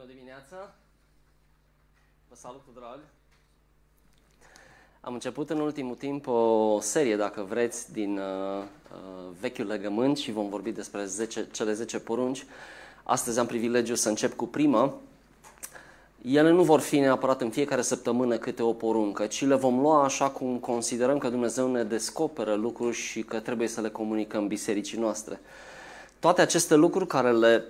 Bună dimineața! Vă salut cu drag! Am început în ultimul timp o serie, dacă vreți, din uh, uh, Vechiul Legământ și vom vorbi despre 10, cele 10 porunci. Astăzi am privilegiul să încep cu prima. Ele nu vor fi neapărat în fiecare săptămână câte o poruncă, ci le vom lua așa cum considerăm că Dumnezeu ne descoperă lucruri și că trebuie să le comunicăm bisericii noastre. Toate aceste lucruri care le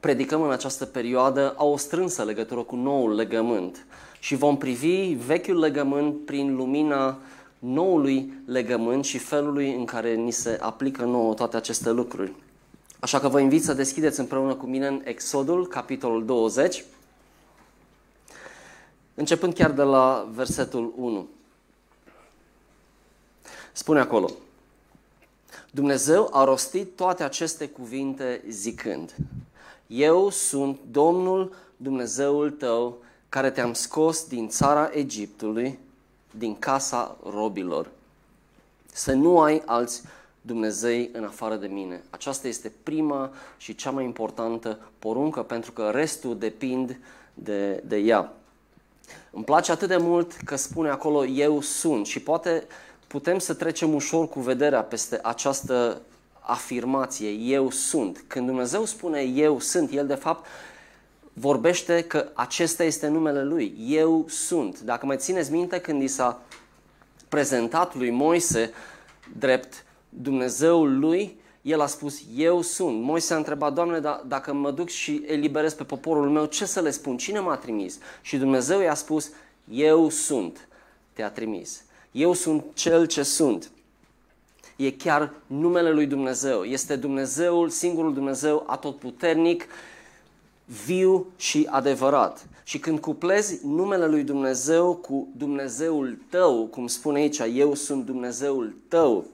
predicăm în această perioadă au o strânsă legătură cu noul legământ și vom privi vechiul legământ prin lumina noului legământ și felului în care ni se aplică nouă toate aceste lucruri. Așa că vă invit să deschideți împreună cu mine în Exodul, capitolul 20, începând chiar de la versetul 1. Spune acolo, Dumnezeu a rostit toate aceste cuvinte zicând, Eu sunt Domnul Dumnezeul tău care te-am scos din țara Egiptului, din casa robilor. Să nu ai alți Dumnezei în afară de mine. Aceasta este prima și cea mai importantă poruncă pentru că restul depind de, de ea. Îmi place atât de mult că spune acolo eu sunt și poate putem să trecem ușor cu vederea peste această afirmație, eu sunt. Când Dumnezeu spune eu sunt, El de fapt vorbește că acesta este numele Lui, eu sunt. Dacă mai țineți minte când i s-a prezentat lui Moise drept Dumnezeul lui, el a spus, eu sunt. Moise a întrebat, Doamne, da, dacă mă duc și eliberez pe poporul meu, ce să le spun? Cine m-a trimis? Și Dumnezeu i-a spus, eu sunt, te-a trimis. Eu sunt cel ce sunt. E chiar numele lui Dumnezeu. Este Dumnezeul, singurul Dumnezeu atotputernic, viu și adevărat. Și când cuplezi numele lui Dumnezeu cu Dumnezeul tău, cum spune aici, eu sunt Dumnezeul tău,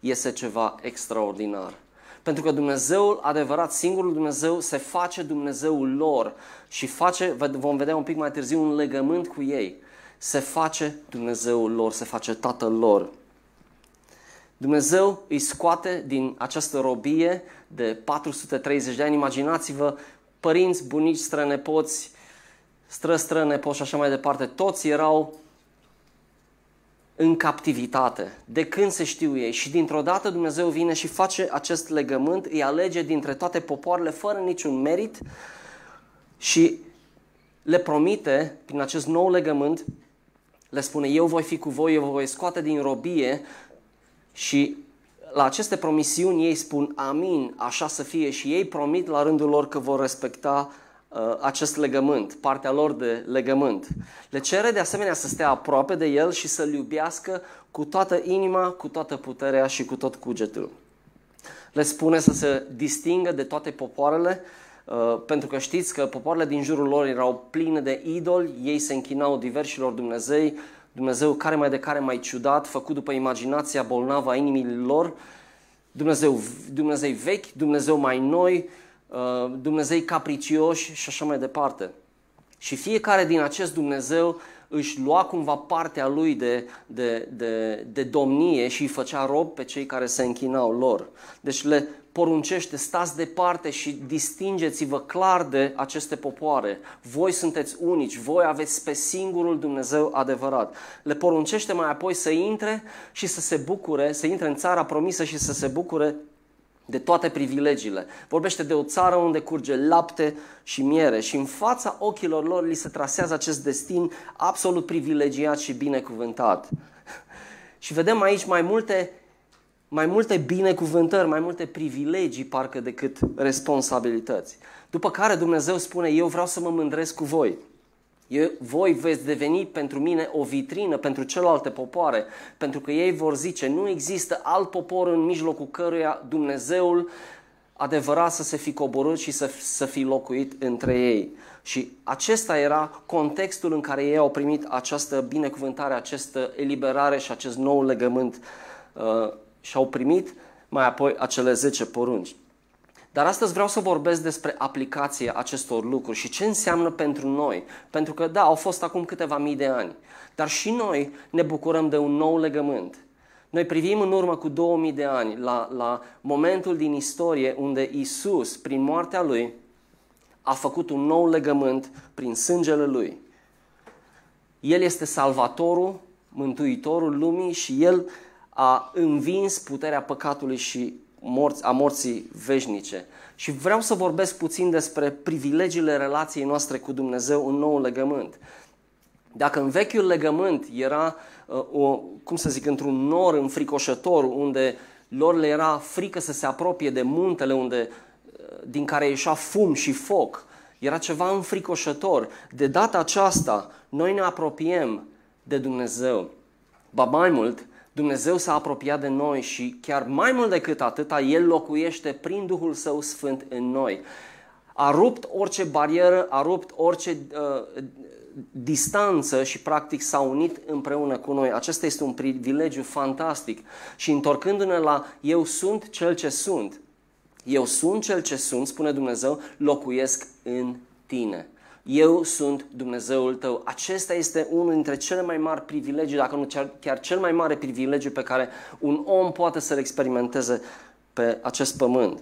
iese ceva extraordinar. Pentru că Dumnezeul adevărat, singurul Dumnezeu, se face Dumnezeul lor și face, vom vedea un pic mai târziu, un legământ cu ei. Se face Dumnezeul lor, se face Tatăl lor. Dumnezeu îi scoate din această robie de 430 de ani. Imaginați-vă părinți, bunici, strănepoți, stră-strănepoți și așa mai departe. Toți erau în captivitate, de când se știu ei și dintr-o dată Dumnezeu vine și face acest legământ, îi alege dintre toate popoarele fără niciun merit și le promite prin acest nou legământ, le spune eu voi fi cu voi, eu vă voi scoate din robie și la aceste promisiuni ei spun amin, așa să fie și ei promit la rândul lor că vor respecta uh, acest legământ, partea lor de legământ. Le cere de asemenea să stea aproape de el și să-l iubească cu toată inima, cu toată puterea și cu tot cugetul. Le spune să se distingă de toate popoarele, uh, pentru că știți că popoarele din jurul lor erau pline de idoli, ei se închinau diversilor Dumnezei, Dumnezeu care mai de care mai ciudat, făcut după imaginația bolnavă a inimii lor, Dumnezeu, Dumnezeu vechi, Dumnezeu mai noi, uh, Dumnezei capricioși și așa mai departe. Și fiecare din acest Dumnezeu își lua cumva partea lui de, de, de, de domnie și îi făcea rob pe cei care se închinau lor. Deci le poruncește, stați departe și distingeți-vă clar de aceste popoare. Voi sunteți unici, voi aveți pe singurul Dumnezeu adevărat. Le poruncește mai apoi să intre și să se bucure, să intre în țara promisă și să se bucure de toate privilegiile. Vorbește de o țară unde curge lapte și miere și în fața ochilor lor li se trasează acest destin absolut privilegiat și binecuvântat. Și vedem aici mai multe mai multe binecuvântări, mai multe privilegii parcă decât responsabilități. După care Dumnezeu spune, eu vreau să mă mândresc cu voi. Eu, voi veți deveni pentru mine o vitrină pentru celelalte popoare, pentru că ei vor zice, nu există alt popor în mijlocul căruia Dumnezeul adevărat să se fi coborât și să, să fi locuit între ei. Și acesta era contextul în care ei au primit această binecuvântare, această eliberare și acest nou legământ uh, și au primit mai apoi acele 10 porunci. Dar astăzi vreau să vorbesc despre aplicația acestor lucruri și ce înseamnă pentru noi. Pentru că, da, au fost acum câteva mii de ani, dar și noi ne bucurăm de un nou legământ. Noi privim în urmă cu 2000 de ani la, la momentul din istorie unde Isus, prin moartea lui, a făcut un nou legământ prin sângele Lui. El este salvatorul, mântuitorul lumii și El a învins puterea păcatului și morți, a morții veșnice. Și vreau să vorbesc puțin despre privilegiile relației noastre cu Dumnezeu în nou legământ. Dacă în vechiul legământ era, uh, o, cum să zic, într-un nor înfricoșător, unde lor le era frică să se apropie de muntele unde, uh, din care ieșea fum și foc, era ceva înfricoșător. De data aceasta, noi ne apropiem de Dumnezeu. Ba mai mult, Dumnezeu s-a apropiat de noi și chiar mai mult decât atâta, El locuiește prin Duhul Său Sfânt în noi. A rupt orice barieră, a rupt orice uh, distanță și practic s-a unit împreună cu noi. Acesta este un privilegiu fantastic. Și întorcându-ne la eu sunt cel ce sunt, eu sunt cel ce sunt, spune Dumnezeu, locuiesc în tine. Eu sunt Dumnezeul tău. Acesta este unul dintre cele mai mari privilegii, dacă nu chiar cel mai mare privilegiu pe care un om poate să-l experimenteze pe acest pământ.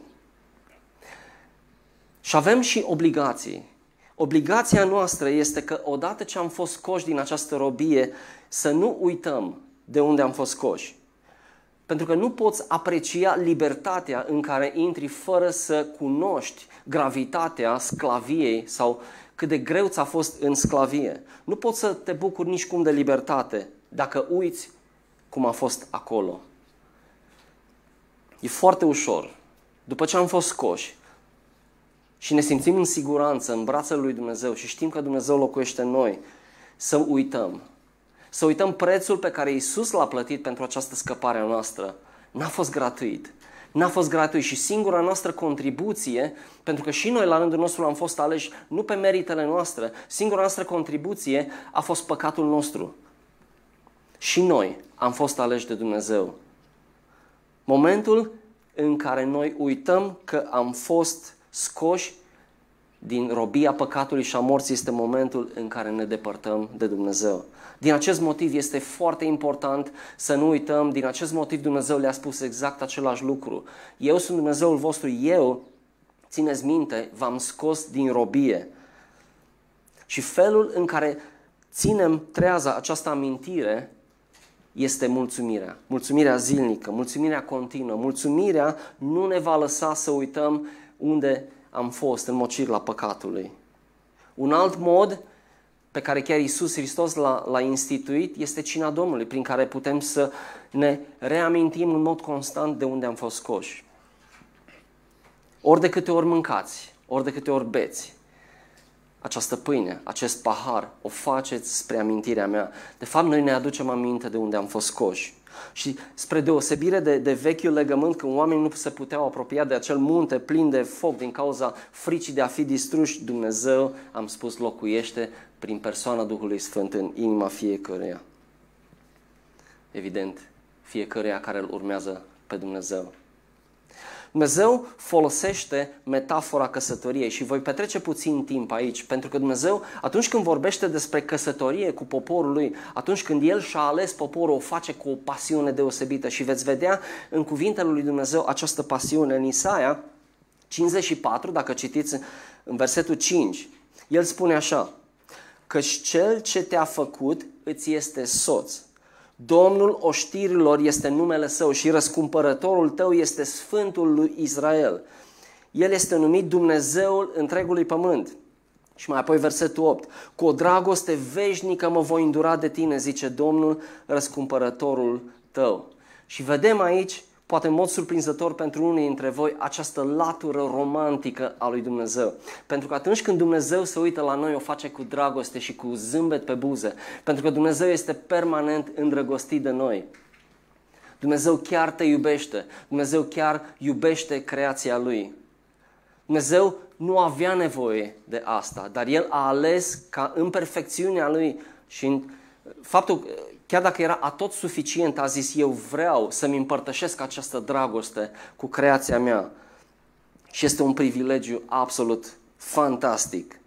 Și avem și obligații. Obligația noastră este că odată ce am fost scoși din această robie, să nu uităm de unde am fost scoși. Pentru că nu poți aprecia libertatea în care intri fără să cunoști gravitatea sclaviei sau cât de greu ți-a fost în sclavie. Nu poți să te bucuri nici cum de libertate dacă uiți cum a fost acolo. E foarte ușor. După ce am fost scoși și ne simțim în siguranță în brațele lui Dumnezeu și știm că Dumnezeu locuiește în noi, să uităm. Să uităm prețul pe care Isus l-a plătit pentru această scăpare a noastră. N-a fost gratuit. N-a fost gratuit și singura noastră contribuție, pentru că și noi la rândul nostru am fost aleși nu pe meritele noastre, singura noastră contribuție a fost păcatul nostru. Și noi am fost aleși de Dumnezeu. Momentul în care noi uităm că am fost scoși din robia păcatului și a morții este momentul în care ne depărtăm de Dumnezeu. Din acest motiv este foarte important să nu uităm, din acest motiv Dumnezeu le-a spus exact același lucru. Eu sunt Dumnezeul vostru, eu, țineți minte, v-am scos din robie. Și felul în care ținem treaza această amintire este mulțumirea. Mulțumirea zilnică, mulțumirea continuă. Mulțumirea nu ne va lăsa să uităm unde am fost în mocirla păcatului. Un alt mod pe care chiar Iisus Hristos l-a, l-a instituit este cina Domnului, prin care putem să ne reamintim în mod constant de unde am fost scoși. Ori de câte ori mâncați, ori de câte ori beți, această pâine, acest pahar, o faceți spre amintirea mea. De fapt, noi ne aducem aminte de unde am fost scoși. Și spre deosebire de, de vechiul legământ, când oamenii nu se puteau apropia de acel munte plin de foc din cauza fricii de a fi distruși, Dumnezeu, am spus, locuiește prin persoana Duhului Sfânt în inima fiecăruia. Evident, fiecăruia care îl urmează pe Dumnezeu. Dumnezeu folosește metafora căsătoriei și voi petrece puțin timp aici, pentru că Dumnezeu, atunci când vorbește despre căsătorie cu poporul lui, atunci când El și-a ales poporul, o face cu o pasiune deosebită. Și veți vedea în cuvintele lui Dumnezeu această pasiune în Isaia 54, dacă citiți în versetul 5, El spune așa, căci cel ce te-a făcut îți este soț Domnul oștirilor este numele său și răscumpărătorul tău este Sfântul lui Israel. El este numit Dumnezeul întregului pământ. Și mai apoi versetul 8. Cu o dragoste veșnică mă voi îndura de tine, zice Domnul, răscumpărătorul tău. Și vedem aici poate în mod surprinzător pentru unii dintre voi, această latură romantică a lui Dumnezeu. Pentru că atunci când Dumnezeu se uită la noi, o face cu dragoste și cu zâmbet pe buze. Pentru că Dumnezeu este permanent îndrăgostit de noi. Dumnezeu chiar te iubește. Dumnezeu chiar iubește creația Lui. Dumnezeu nu avea nevoie de asta, dar El a ales ca în perfecțiunea Lui și în faptul chiar dacă era atot suficient, a zis eu vreau să-mi împărtășesc această dragoste cu creația mea. Și este un privilegiu absolut fantastic.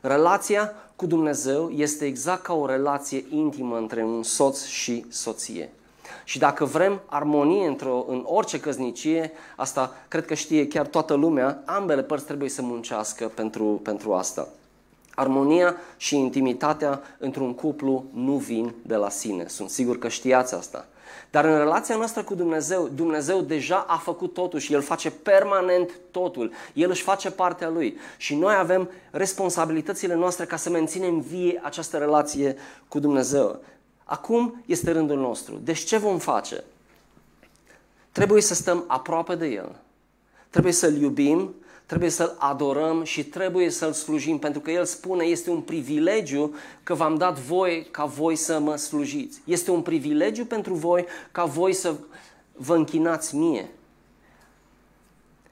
Relația cu Dumnezeu este exact ca o relație intimă între un soț și soție. Și dacă vrem armonie într-o, în orice căznicie, asta cred că știe chiar toată lumea, ambele părți trebuie să muncească pentru, pentru asta. Armonia și intimitatea într-un cuplu nu vin de la sine. Sunt sigur că știați asta. Dar în relația noastră cu Dumnezeu, Dumnezeu deja a făcut totul și El face permanent totul. El își face partea Lui. Și noi avem responsabilitățile noastre ca să menținem vie această relație cu Dumnezeu. Acum este rândul nostru. Deci ce vom face? Trebuie să stăm aproape de El. Trebuie să-L iubim, trebuie să-L adorăm și trebuie să-L slujim, pentru că El spune, este un privilegiu că v-am dat voi ca voi să mă slujiți. Este un privilegiu pentru voi ca voi să vă închinați mie.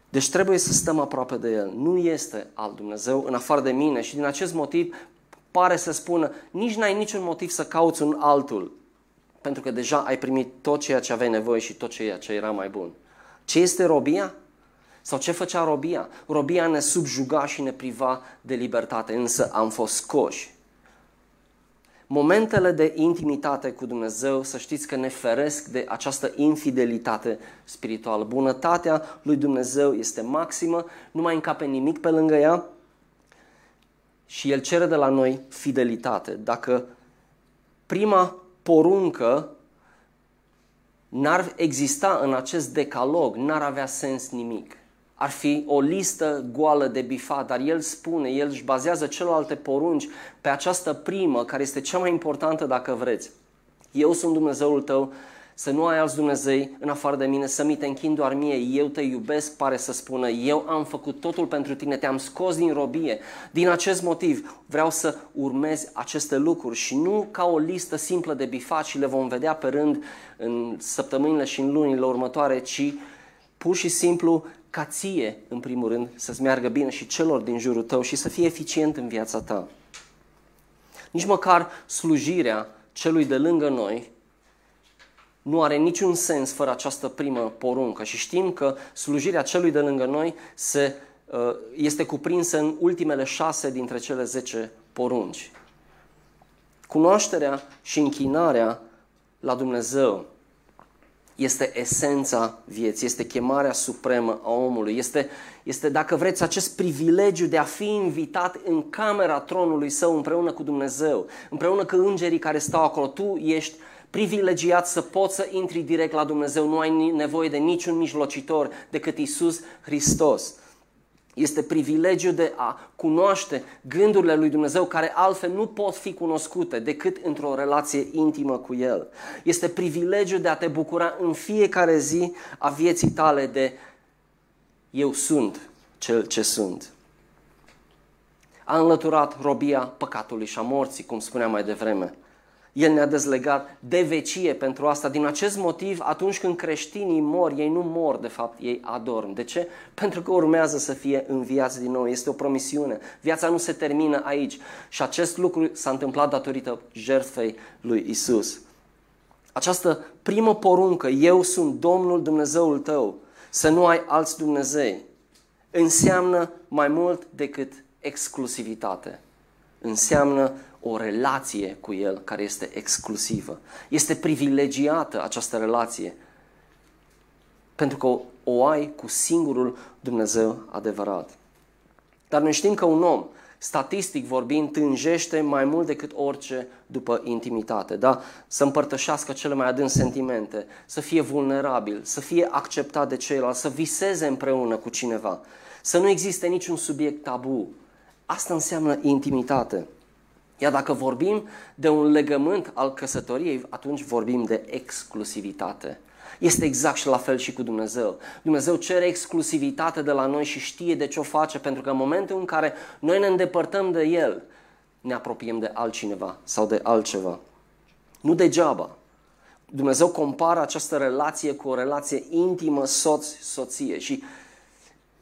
Deci trebuie să stăm aproape de El. Nu este alt Dumnezeu în afară de mine și din acest motiv pare să spună, nici n-ai niciun motiv să cauți un altul, pentru că deja ai primit tot ceea ce aveai nevoie și tot ceea ce era mai bun. Ce este robia? Sau ce făcea robia? Robia ne subjuga și ne priva de libertate, însă am fost scoși. Momentele de intimitate cu Dumnezeu, să știți că ne feresc de această infidelitate spirituală. Bunătatea lui Dumnezeu este maximă, nu mai încape nimic pe lângă ea și El cere de la noi fidelitate. Dacă prima poruncă n-ar exista în acest decalog, n-ar avea sens nimic ar fi o listă goală de bifat, dar el spune, el își bazează celelalte porunci pe această primă, care este cea mai importantă dacă vreți. Eu sunt Dumnezeul tău, să nu ai alți Dumnezei în afară de mine, să mi te închin doar mie, eu te iubesc, pare să spună, eu am făcut totul pentru tine, te-am scos din robie. Din acest motiv vreau să urmezi aceste lucruri și nu ca o listă simplă de bifat și le vom vedea pe rând în săptămânile și în lunile următoare, ci pur și simplu ca ție, în primul rând, să-ți meargă bine și celor din jurul tău și să fie eficient în viața ta. Nici măcar slujirea celui de lângă noi nu are niciun sens fără această primă poruncă și știm că slujirea celui de lângă noi se, uh, este cuprinsă în ultimele șase dintre cele zece porunci. Cunoașterea și închinarea la Dumnezeu este esența vieții, este chemarea supremă a omului, este, este, dacă vreți, acest privilegiu de a fi invitat în camera tronului său împreună cu Dumnezeu, împreună cu îngerii care stau acolo. Tu ești privilegiat să poți să intri direct la Dumnezeu, nu ai nevoie de niciun mijlocitor decât Isus Hristos. Este privilegiul de a cunoaște gândurile lui Dumnezeu care altfel nu pot fi cunoscute decât într-o relație intimă cu El. Este privilegiul de a te bucura în fiecare zi a vieții tale de eu sunt cel ce sunt. A înlăturat robia păcatului și a morții, cum spuneam mai devreme. El ne-a dezlegat de vecie pentru asta. Din acest motiv, atunci când creștinii mor, ei nu mor, de fapt, ei adorm. De ce? Pentru că urmează să fie înviați din nou. Este o promisiune. Viața nu se termină aici. Și acest lucru s-a întâmplat datorită jertfei lui Isus. Această primă poruncă, eu sunt Domnul Dumnezeul tău, să nu ai alți Dumnezei, înseamnă mai mult decât exclusivitate. Înseamnă o relație cu El care este exclusivă. Este privilegiată această relație pentru că o, o ai cu singurul Dumnezeu adevărat. Dar noi știm că un om, statistic vorbind, tânjește mai mult decât orice după intimitate, da? Să împărtășească cele mai adânci sentimente, să fie vulnerabil, să fie acceptat de ceilalți, să viseze împreună cu cineva, să nu existe niciun subiect tabu. Asta înseamnă intimitate. Iar dacă vorbim de un legământ al căsătoriei, atunci vorbim de exclusivitate. Este exact și la fel și cu Dumnezeu. Dumnezeu cere exclusivitate de la noi și știe de ce o face, pentru că în momentul în care noi ne îndepărtăm de El, ne apropiem de altcineva sau de altceva. Nu degeaba. Dumnezeu compară această relație cu o relație intimă soț-soție și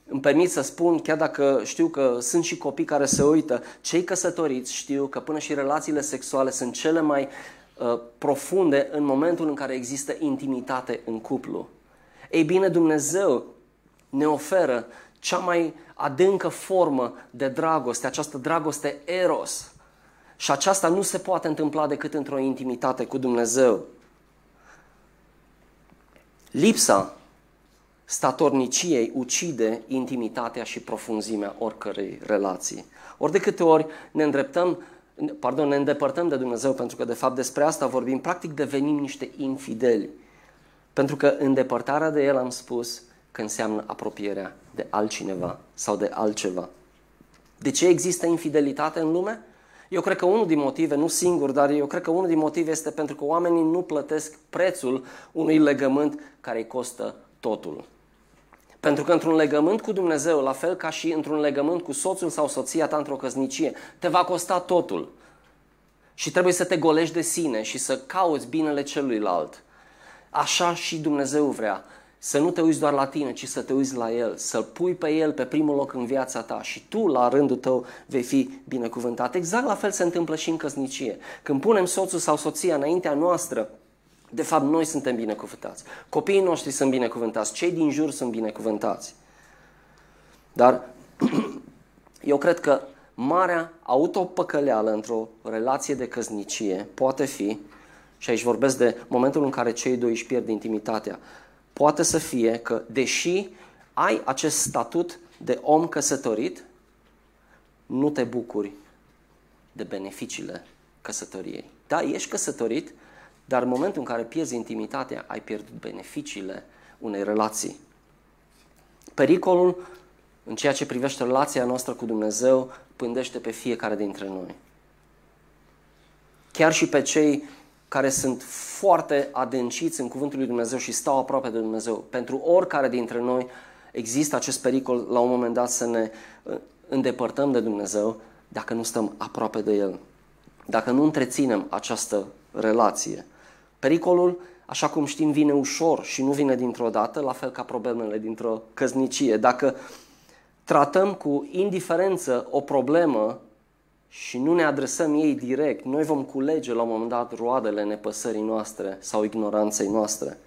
îmi permit să spun, chiar dacă știu că sunt și copii care se uită, cei căsătoriți știu că până și relațiile sexuale sunt cele mai uh, profunde în momentul în care există intimitate în cuplu. Ei bine, Dumnezeu ne oferă cea mai adâncă formă de dragoste, această dragoste eros. Și aceasta nu se poate întâmpla decât într-o intimitate cu Dumnezeu. Lipsa statorniciei ucide intimitatea și profunzimea oricărei relații. Ori de câte ori ne îndreptăm, pardon, ne îndepărtăm de Dumnezeu, pentru că de fapt despre asta vorbim, practic devenim niște infideli. Pentru că îndepărtarea de El am spus că înseamnă apropierea de altcineva sau de altceva. De ce există infidelitate în lume? Eu cred că unul din motive, nu singur, dar eu cred că unul din motive este pentru că oamenii nu plătesc prețul unui legământ care îi costă totul. Pentru că într-un legământ cu Dumnezeu, la fel ca și într-un legământ cu soțul sau soția ta într-o căsnicie, te va costa totul. Și trebuie să te golești de sine și să cauți binele celuilalt. Așa și Dumnezeu vrea. Să nu te uiți doar la tine, ci să te uiți la El, să-L pui pe El pe primul loc în viața ta și tu, la rândul tău, vei fi binecuvântat. Exact la fel se întâmplă și în căsnicie. Când punem soțul sau soția înaintea noastră, de fapt, noi suntem binecuvântați. Copiii noștri sunt binecuvântați, cei din jur sunt binecuvântați. Dar eu cred că marea autopăcăleală într-o relație de căsnicie poate fi, și aici vorbesc de momentul în care cei doi își pierd intimitatea, poate să fie că, deși ai acest statut de om căsătorit, nu te bucuri de beneficiile căsătoriei. Da, ești căsătorit, dar în momentul în care pierzi intimitatea, ai pierdut beneficiile unei relații. Pericolul în ceea ce privește relația noastră cu Dumnezeu pândește pe fiecare dintre noi. Chiar și pe cei care sunt foarte adânciți în Cuvântul lui Dumnezeu și stau aproape de Dumnezeu. Pentru oricare dintre noi există acest pericol la un moment dat să ne uh, îndepărtăm de Dumnezeu dacă nu stăm aproape de El. Dacă nu întreținem această relație. Pericolul, așa cum știm, vine ușor și nu vine dintr-o dată, la fel ca problemele dintr-o căznicie. Dacă tratăm cu indiferență o problemă și nu ne adresăm ei direct, noi vom culege la un moment dat roadele nepăsării noastre sau ignoranței noastre.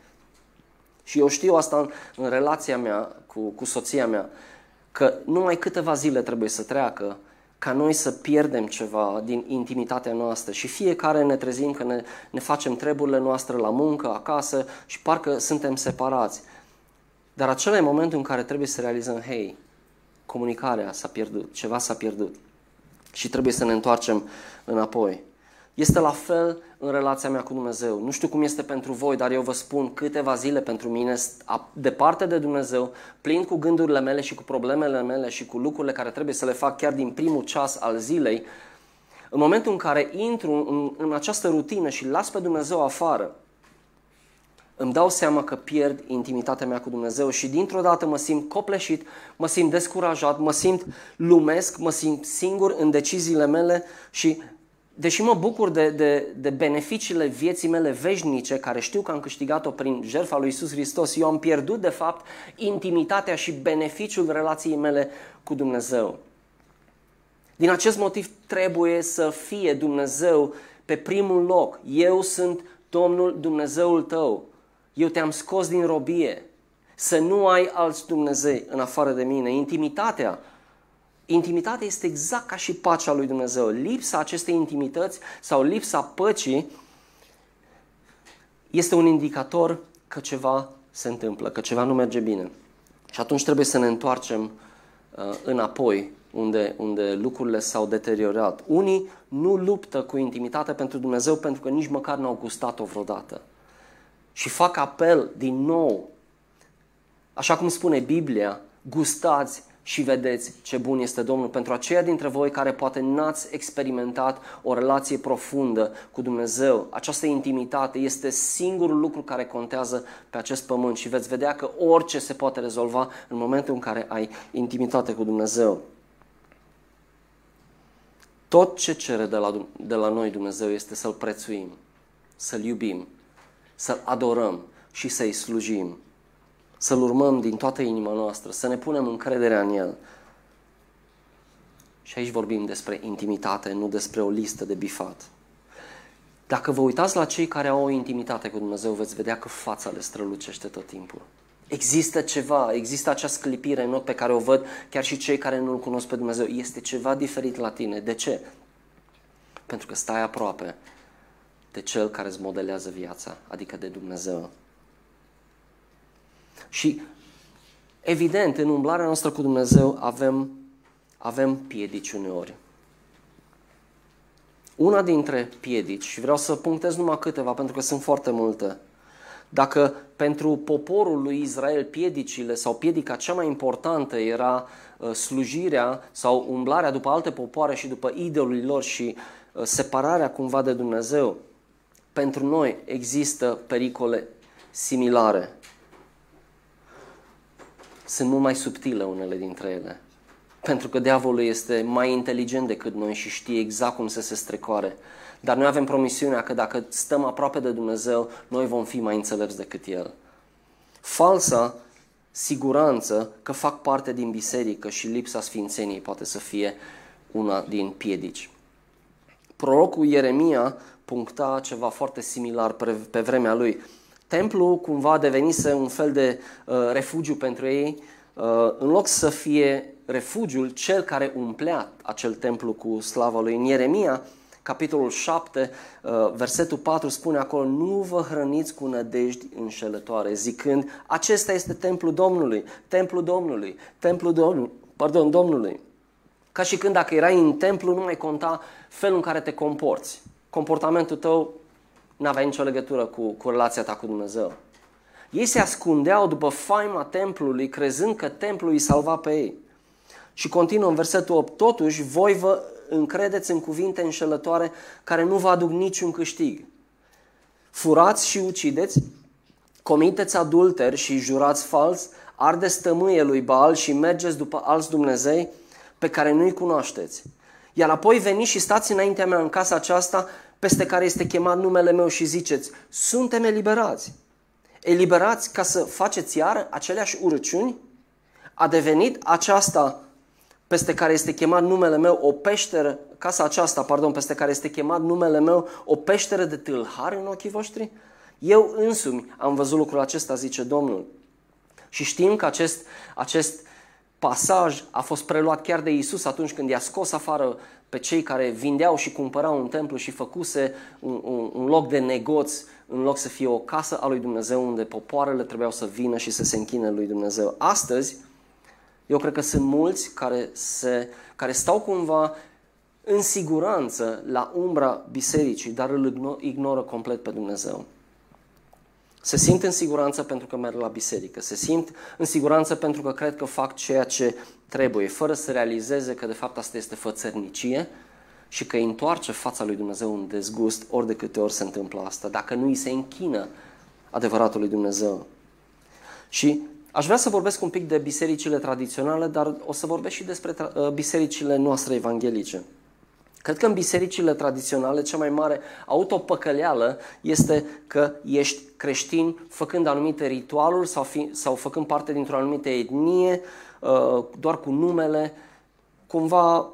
Și eu știu asta în, în relația mea cu, cu soția mea, că numai câteva zile trebuie să treacă ca noi să pierdem ceva din intimitatea noastră și fiecare ne trezim că ne, ne facem treburile noastre la muncă, acasă și parcă suntem separați. Dar acela e momentul în care trebuie să realizăm, hei, comunicarea s-a pierdut, ceva s-a pierdut și trebuie să ne întoarcem înapoi. Este la fel în relația mea cu Dumnezeu. Nu știu cum este pentru voi, dar eu vă spun câteva zile pentru mine, departe de Dumnezeu, plin cu gândurile mele și cu problemele mele și cu lucrurile care trebuie să le fac chiar din primul ceas al zilei, în momentul în care intru în, în această rutină și las pe Dumnezeu afară, îmi dau seama că pierd intimitatea mea cu Dumnezeu și dintr-o dată mă simt copleșit, mă simt descurajat, mă simt lumesc, mă simt singur în deciziile mele și deși mă bucur de, de, de beneficiile vieții mele veșnice, care știu că am câștigat-o prin jertfa lui Isus Hristos, eu am pierdut de fapt intimitatea și beneficiul relației mele cu Dumnezeu. Din acest motiv trebuie să fie Dumnezeu pe primul loc. Eu sunt Domnul Dumnezeul tău. Eu te-am scos din robie. Să nu ai alți Dumnezei în afară de mine. Intimitatea Intimitatea este exact ca și pacea lui Dumnezeu. Lipsa acestei intimități sau lipsa păcii este un indicator că ceva se întâmplă, că ceva nu merge bine. Și atunci trebuie să ne întoarcem uh, înapoi unde, unde lucrurile s-au deteriorat. Unii nu luptă cu intimitatea pentru Dumnezeu pentru că nici măcar n-au gustat-o vreodată. Și fac apel din nou, așa cum spune Biblia, gustați și vedeți ce bun este Domnul. Pentru aceia dintre voi care poate n-ați experimentat o relație profundă cu Dumnezeu, această intimitate este singurul lucru care contează pe acest pământ și veți vedea că orice se poate rezolva în momentul în care ai intimitate cu Dumnezeu. Tot ce cere de la, de la noi Dumnezeu este să-L prețuim, să-L iubim, să-L adorăm și să-i slujim să-L urmăm din toată inima noastră, să ne punem încrederea în El. Și aici vorbim despre intimitate, nu despre o listă de bifat. Dacă vă uitați la cei care au o intimitate cu Dumnezeu, veți vedea că fața le strălucește tot timpul. Există ceva, există acea sclipire în ochi pe care o văd chiar și cei care nu-L cunosc pe Dumnezeu. Este ceva diferit la tine. De ce? Pentru că stai aproape de Cel care îți modelează viața, adică de Dumnezeu. Și evident, în umblarea noastră cu Dumnezeu avem, avem piedici uneori. Una dintre piedici, și vreau să punctez numai câteva pentru că sunt foarte multe, dacă pentru poporul lui Israel piedicile sau piedica cea mai importantă era uh, slujirea sau umblarea după alte popoare și după idolii lor și uh, separarea cumva de Dumnezeu, pentru noi există pericole similare. Sunt mult mai subtile unele dintre ele. Pentru că diavolul este mai inteligent decât noi și știe exact cum să se strecoare. Dar noi avem promisiunea că dacă stăm aproape de Dumnezeu, noi vom fi mai înțelepți decât El. Falsa siguranță că fac parte din biserică și lipsa sfințeniei poate să fie una din piedici. Prorocul Ieremia puncta ceva foarte similar pe, pe vremea lui. Templul cumva devenise un fel de uh, refugiu pentru ei, uh, în loc să fie refugiul cel care umplea acel templu cu slava lui. În Ieremia, capitolul 7, uh, versetul 4 spune acolo, nu vă hrăniți cu nădejdi înșelătoare, zicând, acesta este templul Domnului, templul Domnului, templul Domnului, pardon, Domnului. Ca și când dacă erai în templu, nu mai conta felul în care te comporți. Comportamentul tău nu avea nicio legătură cu, cu relația ta cu Dumnezeu. Ei se ascundeau după faima templului, crezând că templul îi salva pe ei. Și continuă în versetul 8, totuși voi vă încredeți în cuvinte înșelătoare care nu vă aduc niciun câștig. Furați și ucideți, comiteți adulteri și jurați fals, ardeți tămâie lui Baal și mergeți după alți Dumnezei pe care nu-i cunoașteți. Iar apoi veniți și stați înaintea mea în casa aceasta peste care este chemat numele meu și ziceți, suntem eliberați. Eliberați ca să faceți iar aceleași urăciuni? A devenit aceasta peste care este chemat numele meu o peșteră, casa aceasta, pardon, peste care este chemat numele meu o peșteră de tâlhari în ochii voștri? Eu însumi am văzut lucrul acesta, zice Domnul. Și știm că acest, acest pasaj a fost preluat chiar de Isus atunci când i-a scos afară pe cei care vindeau și cumpărau un templu și făcuse un, un, un loc de negoț în loc să fie o casă a lui Dumnezeu unde popoarele trebuiau să vină și să se închine lui Dumnezeu. Astăzi, eu cred că sunt mulți care, se, care stau cumva în siguranță la umbra bisericii, dar îl ignoră complet pe Dumnezeu. Se simt în siguranță pentru că merg la biserică, se simt în siguranță pentru că cred că fac ceea ce trebuie, fără să realizeze că de fapt asta este fățărnicie și că îi întoarce fața lui Dumnezeu un dezgust ori de câte ori se întâmplă asta, dacă nu îi se închină adevăratul lui Dumnezeu. Și Aș vrea să vorbesc un pic de bisericile tradiționale, dar o să vorbesc și despre uh, bisericile noastre evanghelice. Cred că în bisericile tradiționale cea mai mare autopăcăleală este că ești creștin făcând anumite ritualuri sau, fi, sau făcând parte dintr-o anumită etnie, uh, doar cu numele, cumva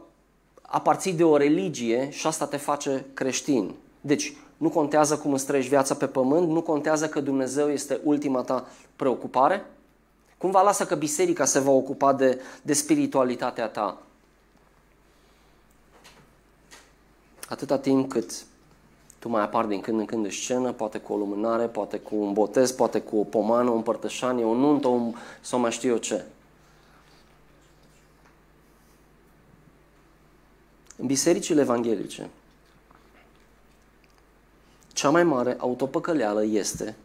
aparții de o religie și asta te face creștin. Deci, nu contează cum îți trăiești viața pe pământ, nu contează că Dumnezeu este ultima ta preocupare, Cumva lasă că biserica se va ocupa de, de spiritualitatea ta. Atâta timp cât tu mai apar din când în când în scenă, poate cu o lumânare, poate cu un botez, poate cu o pomană, o împărtășanie, o nuntă un... sau mai știu eu ce. În bisericile evanghelice, cea mai mare autopăcăleală este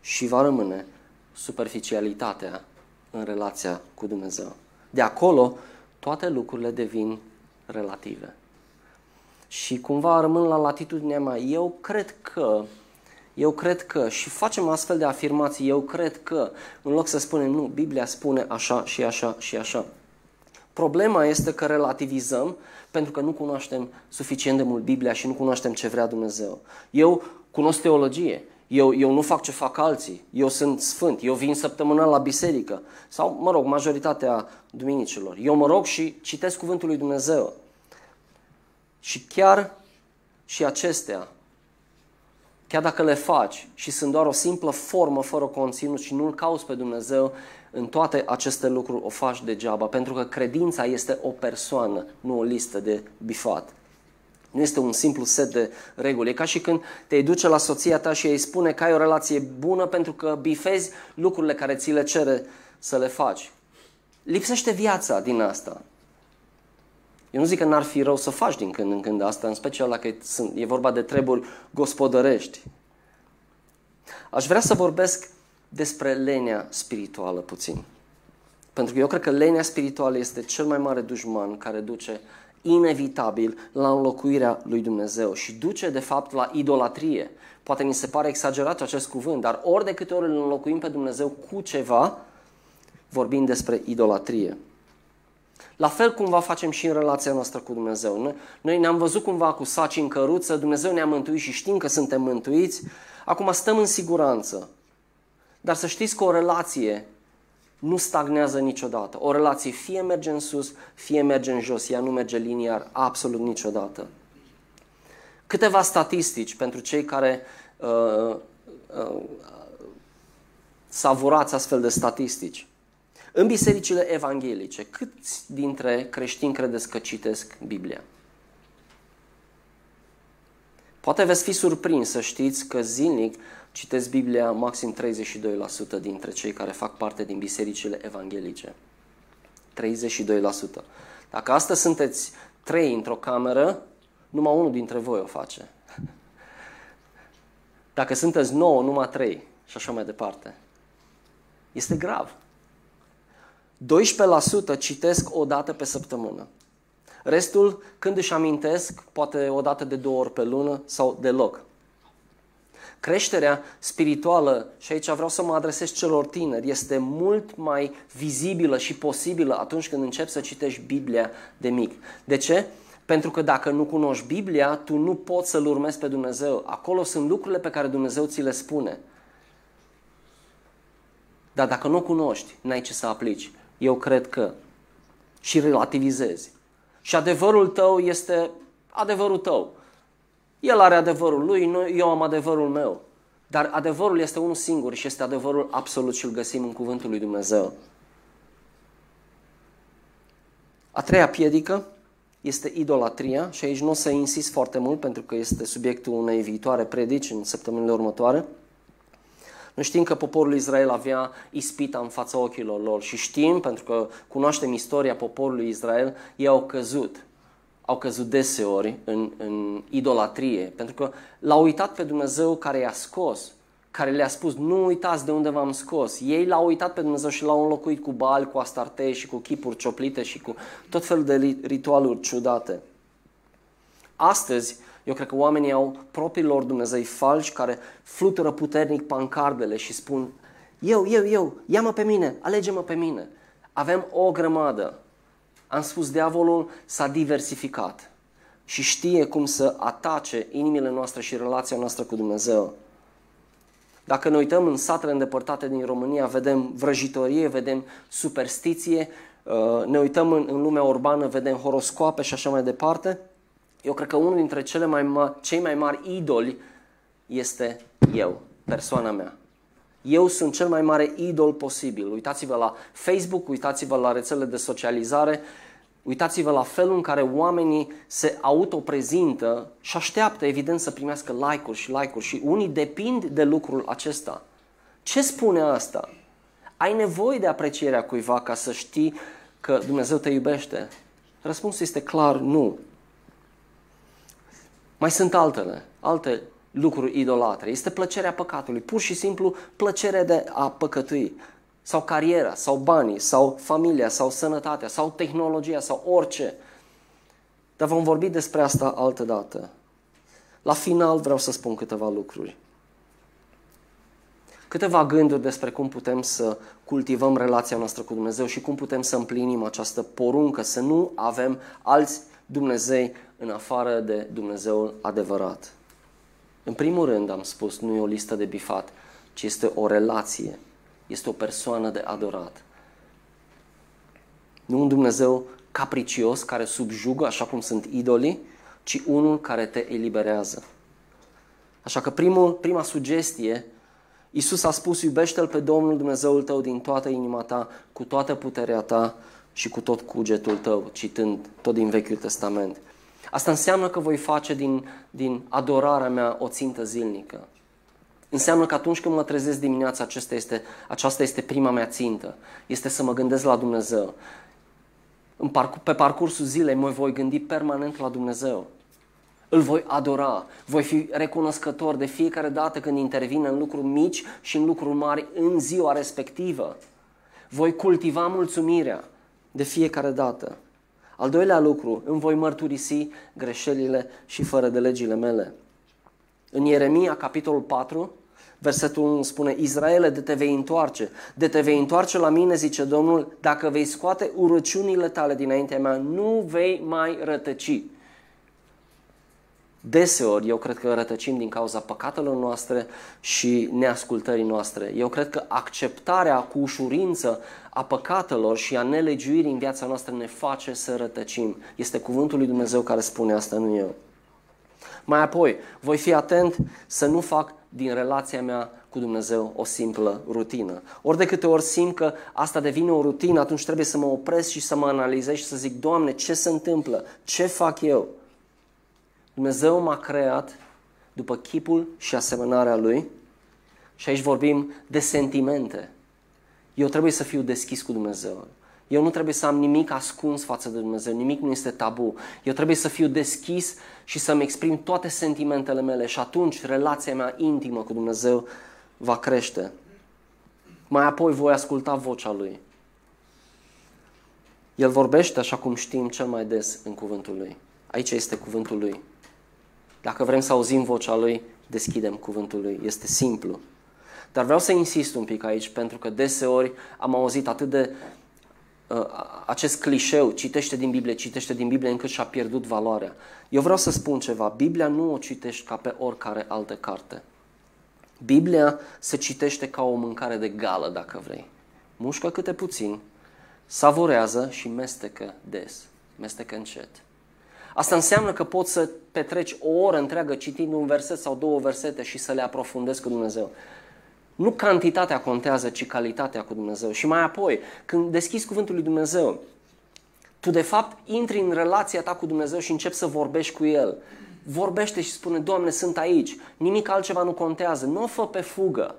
și va rămâne superficialitatea în relația cu Dumnezeu. De acolo, toate lucrurile devin relative. Și cumva rămân la latitudinea mea. Eu cred că, eu cred că, și facem astfel de afirmații, eu cred că, în loc să spunem, nu, Biblia spune așa și așa și așa. Problema este că relativizăm pentru că nu cunoaștem suficient de mult Biblia și nu cunoaștem ce vrea Dumnezeu. Eu cunosc teologie, eu, eu nu fac ce fac alții, eu sunt sfânt, eu vin săptămânal la biserică sau, mă rog, majoritatea duminicilor. Eu mă rog și citesc cuvântul lui Dumnezeu. Și chiar și acestea, chiar dacă le faci și sunt doar o simplă formă fără conținut și nu-L cauți pe Dumnezeu, în toate aceste lucruri o faci degeaba, pentru că credința este o persoană, nu o listă de bifat. Nu este un simplu set de reguli. E ca și când te duce la soția ta și îi spune că ai o relație bună pentru că bifezi lucrurile care ți le cere să le faci. Lipsește viața din asta. Eu nu zic că n-ar fi rău să faci din când în când asta, în special dacă e vorba de treburi gospodărești. Aș vrea să vorbesc despre lenea spirituală puțin. Pentru că eu cred că lenea spirituală este cel mai mare dușman care duce inevitabil la înlocuirea lui Dumnezeu și duce de fapt la idolatrie. Poate ni se pare exagerat acest cuvânt, dar ori de câte ori îl înlocuim pe Dumnezeu cu ceva, vorbim despre idolatrie. La fel cum va facem și în relația noastră cu Dumnezeu. Noi ne-am văzut cumva cu saci în căruță, Dumnezeu ne-a mântuit și știm că suntem mântuiți, acum stăm în siguranță. Dar să știți că o relație nu stagnează niciodată. O relație fie merge în sus, fie merge în jos, ea nu merge liniar absolut niciodată. Câteva statistici pentru cei care uh, uh, savurați astfel de statistici. În bisericile evanghelice, câți dintre creștini credeți că citesc Biblia? Poate veți fi surprins să știți că zilnic citesc Biblia maxim 32% dintre cei care fac parte din bisericile evanghelice. 32%. Dacă astăzi sunteți trei într-o cameră, numai unul dintre voi o face. Dacă sunteți nouă, numai trei și așa mai departe. Este grav. 12% citesc o dată pe săptămână. Restul, când își amintesc, poate o dată de două ori pe lună sau deloc. Creșterea spirituală, și aici vreau să mă adresez celor tineri, este mult mai vizibilă și posibilă atunci când începi să citești Biblia de mic. De ce? Pentru că dacă nu cunoști Biblia, tu nu poți să-L urmezi pe Dumnezeu. Acolo sunt lucrurile pe care Dumnezeu ți le spune. Dar dacă nu cunoști, n-ai ce să aplici. Eu cred că și relativizezi. Și adevărul tău este adevărul tău. El are adevărul lui, eu am adevărul meu. Dar adevărul este unul singur și este adevărul absolut și îl găsim în cuvântul lui Dumnezeu. A treia piedică este idolatria și aici nu o să insist foarte mult pentru că este subiectul unei viitoare predici în săptămânile următoare. Noi știm că poporul Israel avea ispita în fața ochilor lor și știm, pentru că cunoaștem istoria poporului Israel, ei au căzut au căzut deseori în, în idolatrie, pentru că l-au uitat pe Dumnezeu care i-a scos, care le-a spus, nu uitați de unde v-am scos. Ei l-au uitat pe Dumnezeu și l-au înlocuit cu bali, cu astarte și cu chipuri cioplite și cu tot felul de ritualuri ciudate. Astăzi, eu cred că oamenii au propriilor Dumnezei falși care flutură puternic pancardele și spun eu, eu, eu, ia-mă pe mine, alege-mă pe mine. Avem o grămadă am spus, diavolul s-a diversificat și știe cum să atace inimile noastre și relația noastră cu Dumnezeu. Dacă ne uităm în satele îndepărtate din România, vedem vrăjitorie, vedem superstiție, uh, ne uităm în, în lumea urbană, vedem horoscoape și așa mai departe. Eu cred că unul dintre cele mai ma- cei mai mari idoli este eu, persoana mea. Eu sunt cel mai mare idol posibil. Uitați-vă la Facebook, uitați-vă la rețelele de socializare, uitați-vă la felul în care oamenii se autoprezintă și așteaptă, evident, să primească like-uri și like-uri și unii depind de lucrul acesta. Ce spune asta? Ai nevoie de aprecierea cuiva ca să știi că Dumnezeu te iubește? Răspunsul este clar, nu. Mai sunt altele, alte lucruri idolatre. Este plăcerea păcatului, pur și simplu plăcerea de a păcătui. Sau cariera, sau banii, sau familia, sau sănătatea, sau tehnologia, sau orice. Dar vom vorbi despre asta altă dată. La final vreau să spun câteva lucruri. Câteva gânduri despre cum putem să cultivăm relația noastră cu Dumnezeu și cum putem să împlinim această poruncă, să nu avem alți Dumnezei în afară de Dumnezeul adevărat. În primul rând, am spus, nu e o listă de bifat, ci este o relație, este o persoană de adorat. Nu un Dumnezeu capricios care subjugă așa cum sunt idolii, ci unul care te eliberează. Așa că primul, prima sugestie, Iisus a spus, iubește-L pe Domnul Dumnezeul tău din toată inima ta, cu toată puterea ta și cu tot cugetul tău, citând tot din Vechiul Testament. Asta înseamnă că voi face din, din adorarea mea o țintă zilnică. Înseamnă că atunci când mă trezesc dimineața, aceasta este, aceasta este prima mea țintă. Este să mă gândesc la Dumnezeu. În parc, pe parcursul zilei mă voi gândi permanent la Dumnezeu. Îl voi adora, voi fi recunoscător de fiecare dată când intervine în lucruri mici și în lucruri mari în ziua respectivă. Voi cultiva mulțumirea de fiecare dată. Al doilea lucru, îmi voi mărturisi greșelile și fără de legile mele. În Ieremia, capitolul 4, versetul 1 spune, Israele, de te vei întoarce, de te vei întoarce la mine, zice Domnul, dacă vei scoate urăciunile tale dinaintea mea, nu vei mai rătăci. Deseori, eu cred că rătăcim din cauza păcatelor noastre și neascultării noastre. Eu cred că acceptarea cu ușurință a păcatelor și a nelegiuirii în viața noastră ne face să rătăcim. Este cuvântul lui Dumnezeu care spune asta, nu eu. Mai apoi, voi fi atent să nu fac din relația mea cu Dumnezeu o simplă rutină. Ori de câte ori simt că asta devine o rutină, atunci trebuie să mă opresc și să mă analizez și să zic, Doamne, ce se întâmplă? Ce fac eu? Dumnezeu m-a creat după chipul și asemănarea Lui și aici vorbim de sentimente. Eu trebuie să fiu deschis cu Dumnezeu. Eu nu trebuie să am nimic ascuns față de Dumnezeu, nimic nu este tabu. Eu trebuie să fiu deschis și să-mi exprim toate sentimentele mele și atunci relația mea intimă cu Dumnezeu va crește. Mai apoi voi asculta vocea Lui. El vorbește, așa cum știm, cel mai des în cuvântul Lui. Aici este cuvântul Lui. Dacă vrem să auzim vocea Lui, deschidem cuvântul Lui. Este simplu. Dar vreau să insist un pic aici, pentru că deseori am auzit atât de uh, acest clișeu, citește din Biblie, citește din Biblie, încât și-a pierdut valoarea. Eu vreau să spun ceva, Biblia nu o citești ca pe oricare altă carte. Biblia se citește ca o mâncare de gală, dacă vrei. Mușcă câte puțin, savorează și mestecă des, mestecă încet. Asta înseamnă că poți să petreci o oră întreagă citind un verset sau două versete și să le aprofundezi cu Dumnezeu. Nu cantitatea contează, ci calitatea cu Dumnezeu. Și mai apoi, când deschizi cuvântul lui Dumnezeu, tu de fapt intri în relația ta cu Dumnezeu și începi să vorbești cu El. Vorbește și spune, Doamne, sunt aici, nimic altceva nu contează, nu o fă pe fugă.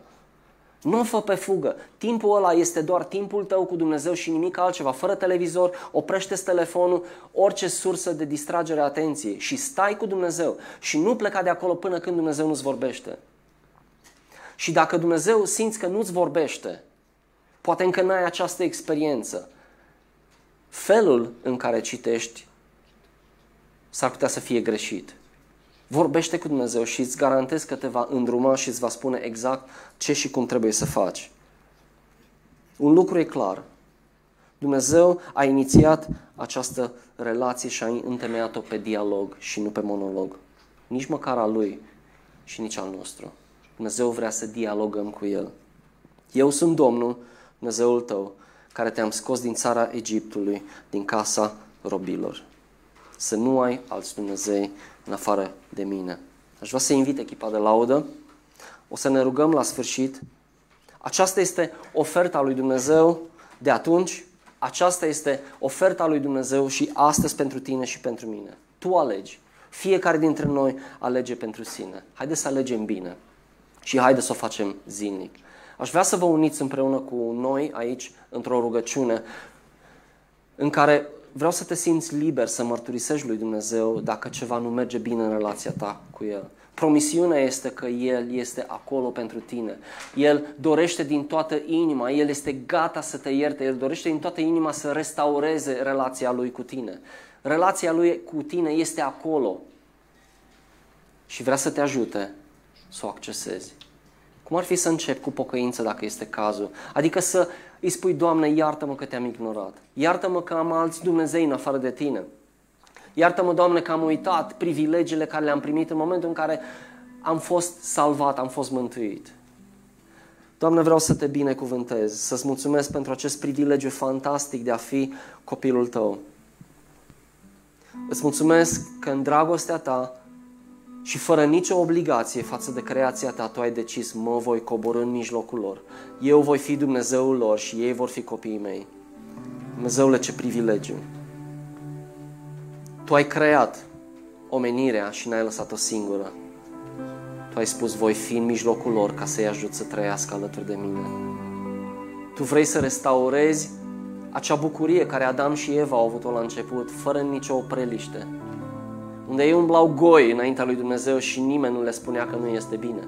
Nu o fă pe fugă. Timpul ăla este doar timpul tău cu Dumnezeu și nimic altceva. Fără televizor, oprește telefonul, orice sursă de distragere a atenției și stai cu Dumnezeu și nu pleca de acolo până când Dumnezeu nu-ți vorbește. Și dacă Dumnezeu simți că nu-ți vorbește, poate încă n-ai această experiență, felul în care citești s-ar putea să fie greșit. Vorbește cu Dumnezeu și îți garantez că te va îndruma și îți va spune exact ce și cum trebuie să faci. Un lucru e clar. Dumnezeu a inițiat această relație și a întemeiat-o pe dialog și nu pe monolog. Nici măcar al lui și nici al nostru. Dumnezeu vrea să dialogăm cu El. Eu sunt Domnul, Dumnezeul tău, care te-am scos din țara Egiptului, din casa robilor. Să nu ai alți Dumnezei în afară de mine. Aș vrea să invit echipa de laudă. O să ne rugăm la sfârșit. Aceasta este oferta lui Dumnezeu de atunci, aceasta este oferta lui Dumnezeu și astăzi pentru tine și pentru mine. Tu alegi. Fiecare dintre noi alege pentru sine. Haideți să alegem bine și haideți să o facem zilnic. Aș vrea să vă uniți împreună cu noi aici într-o rugăciune în care vreau să te simți liber să mărturisești lui Dumnezeu dacă ceva nu merge bine în relația ta cu El. Promisiunea este că El este acolo pentru tine. El dorește din toată inima, El este gata să te ierte, El dorește din toată inima să restaureze relația Lui cu tine. Relația Lui cu tine este acolo și vrea să te ajute să o accesezi. Cum ar fi să încep cu pocăință dacă este cazul? Adică să îi spui, Doamne, iartă-mă că te-am ignorat. Iartă-mă că am alți Dumnezei în afară de Tine. Iartă-mă, Doamne, că am uitat privilegiile care le-am primit în momentul în care am fost salvat, am fost mântuit. Doamne, vreau să te binecuvântez, să-ți mulțumesc pentru acest privilegiu fantastic de a fi copilul Tău. Îți mulțumesc că în dragostea Ta și fără nicio obligație față de creația ta, tu ai decis, mă voi coborâ în mijlocul lor. Eu voi fi Dumnezeul lor și ei vor fi copiii mei. Dumnezeule, ce privilegiu! Tu ai creat omenirea și n-ai lăsat-o singură. Tu ai spus, voi fi în mijlocul lor ca să-i ajut să trăiască alături de mine. Tu vrei să restaurezi acea bucurie care Adam și Eva au avut-o la început, fără nicio opreliște. Unde ei umblau goi înaintea lui Dumnezeu și nimeni nu le spunea că nu este bine.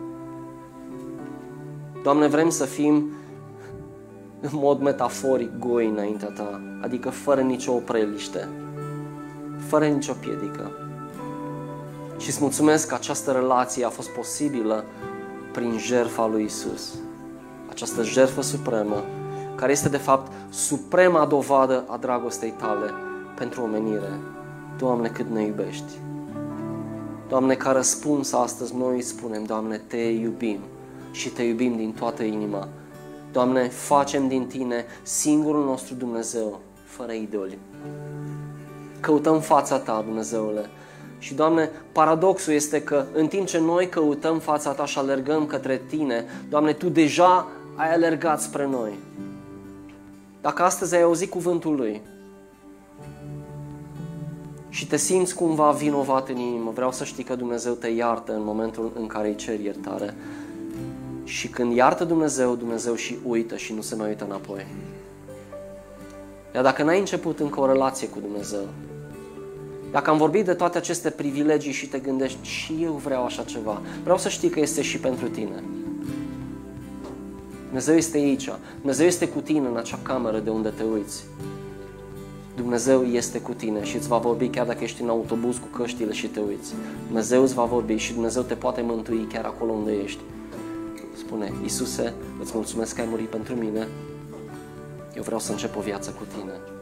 Doamne, vrem să fim în mod metaforic goi înaintea Ta, adică fără nicio opreliște, fără nicio piedică. Și îți mulțumesc că această relație a fost posibilă prin jertfa lui Isus. Această jertfă supremă, care este de fapt suprema dovadă a dragostei tale pentru omenire. Doamne, cât ne iubești! Doamne, ca răspuns astăzi noi spunem, Doamne, Te iubim și Te iubim din toată inima. Doamne, facem din Tine singurul nostru Dumnezeu, fără idoli. Căutăm fața Ta, Dumnezeule. Și, Doamne, paradoxul este că în timp ce noi căutăm fața Ta și alergăm către Tine, Doamne, Tu deja ai alergat spre noi. Dacă astăzi ai auzit cuvântul Lui și te simți cumva vinovat în inimă, vreau să știi că Dumnezeu te iartă în momentul în care îi ceri iertare. Și când iartă Dumnezeu, Dumnezeu și uită și nu se mai uită înapoi. Iar dacă n-ai început încă o relație cu Dumnezeu, dacă am vorbit de toate aceste privilegii și te gândești și eu vreau așa ceva, vreau să știi că este și pentru tine. Dumnezeu este aici. Dumnezeu este cu tine în acea cameră de unde te uiți. Dumnezeu este cu tine și îți va vorbi chiar dacă ești în autobuz cu căștile și te uiți. Dumnezeu îți va vorbi și Dumnezeu te poate mântui chiar acolo unde ești. Spune, Iisuse, îți mulțumesc că ai murit pentru mine. Eu vreau să încep o viață cu tine.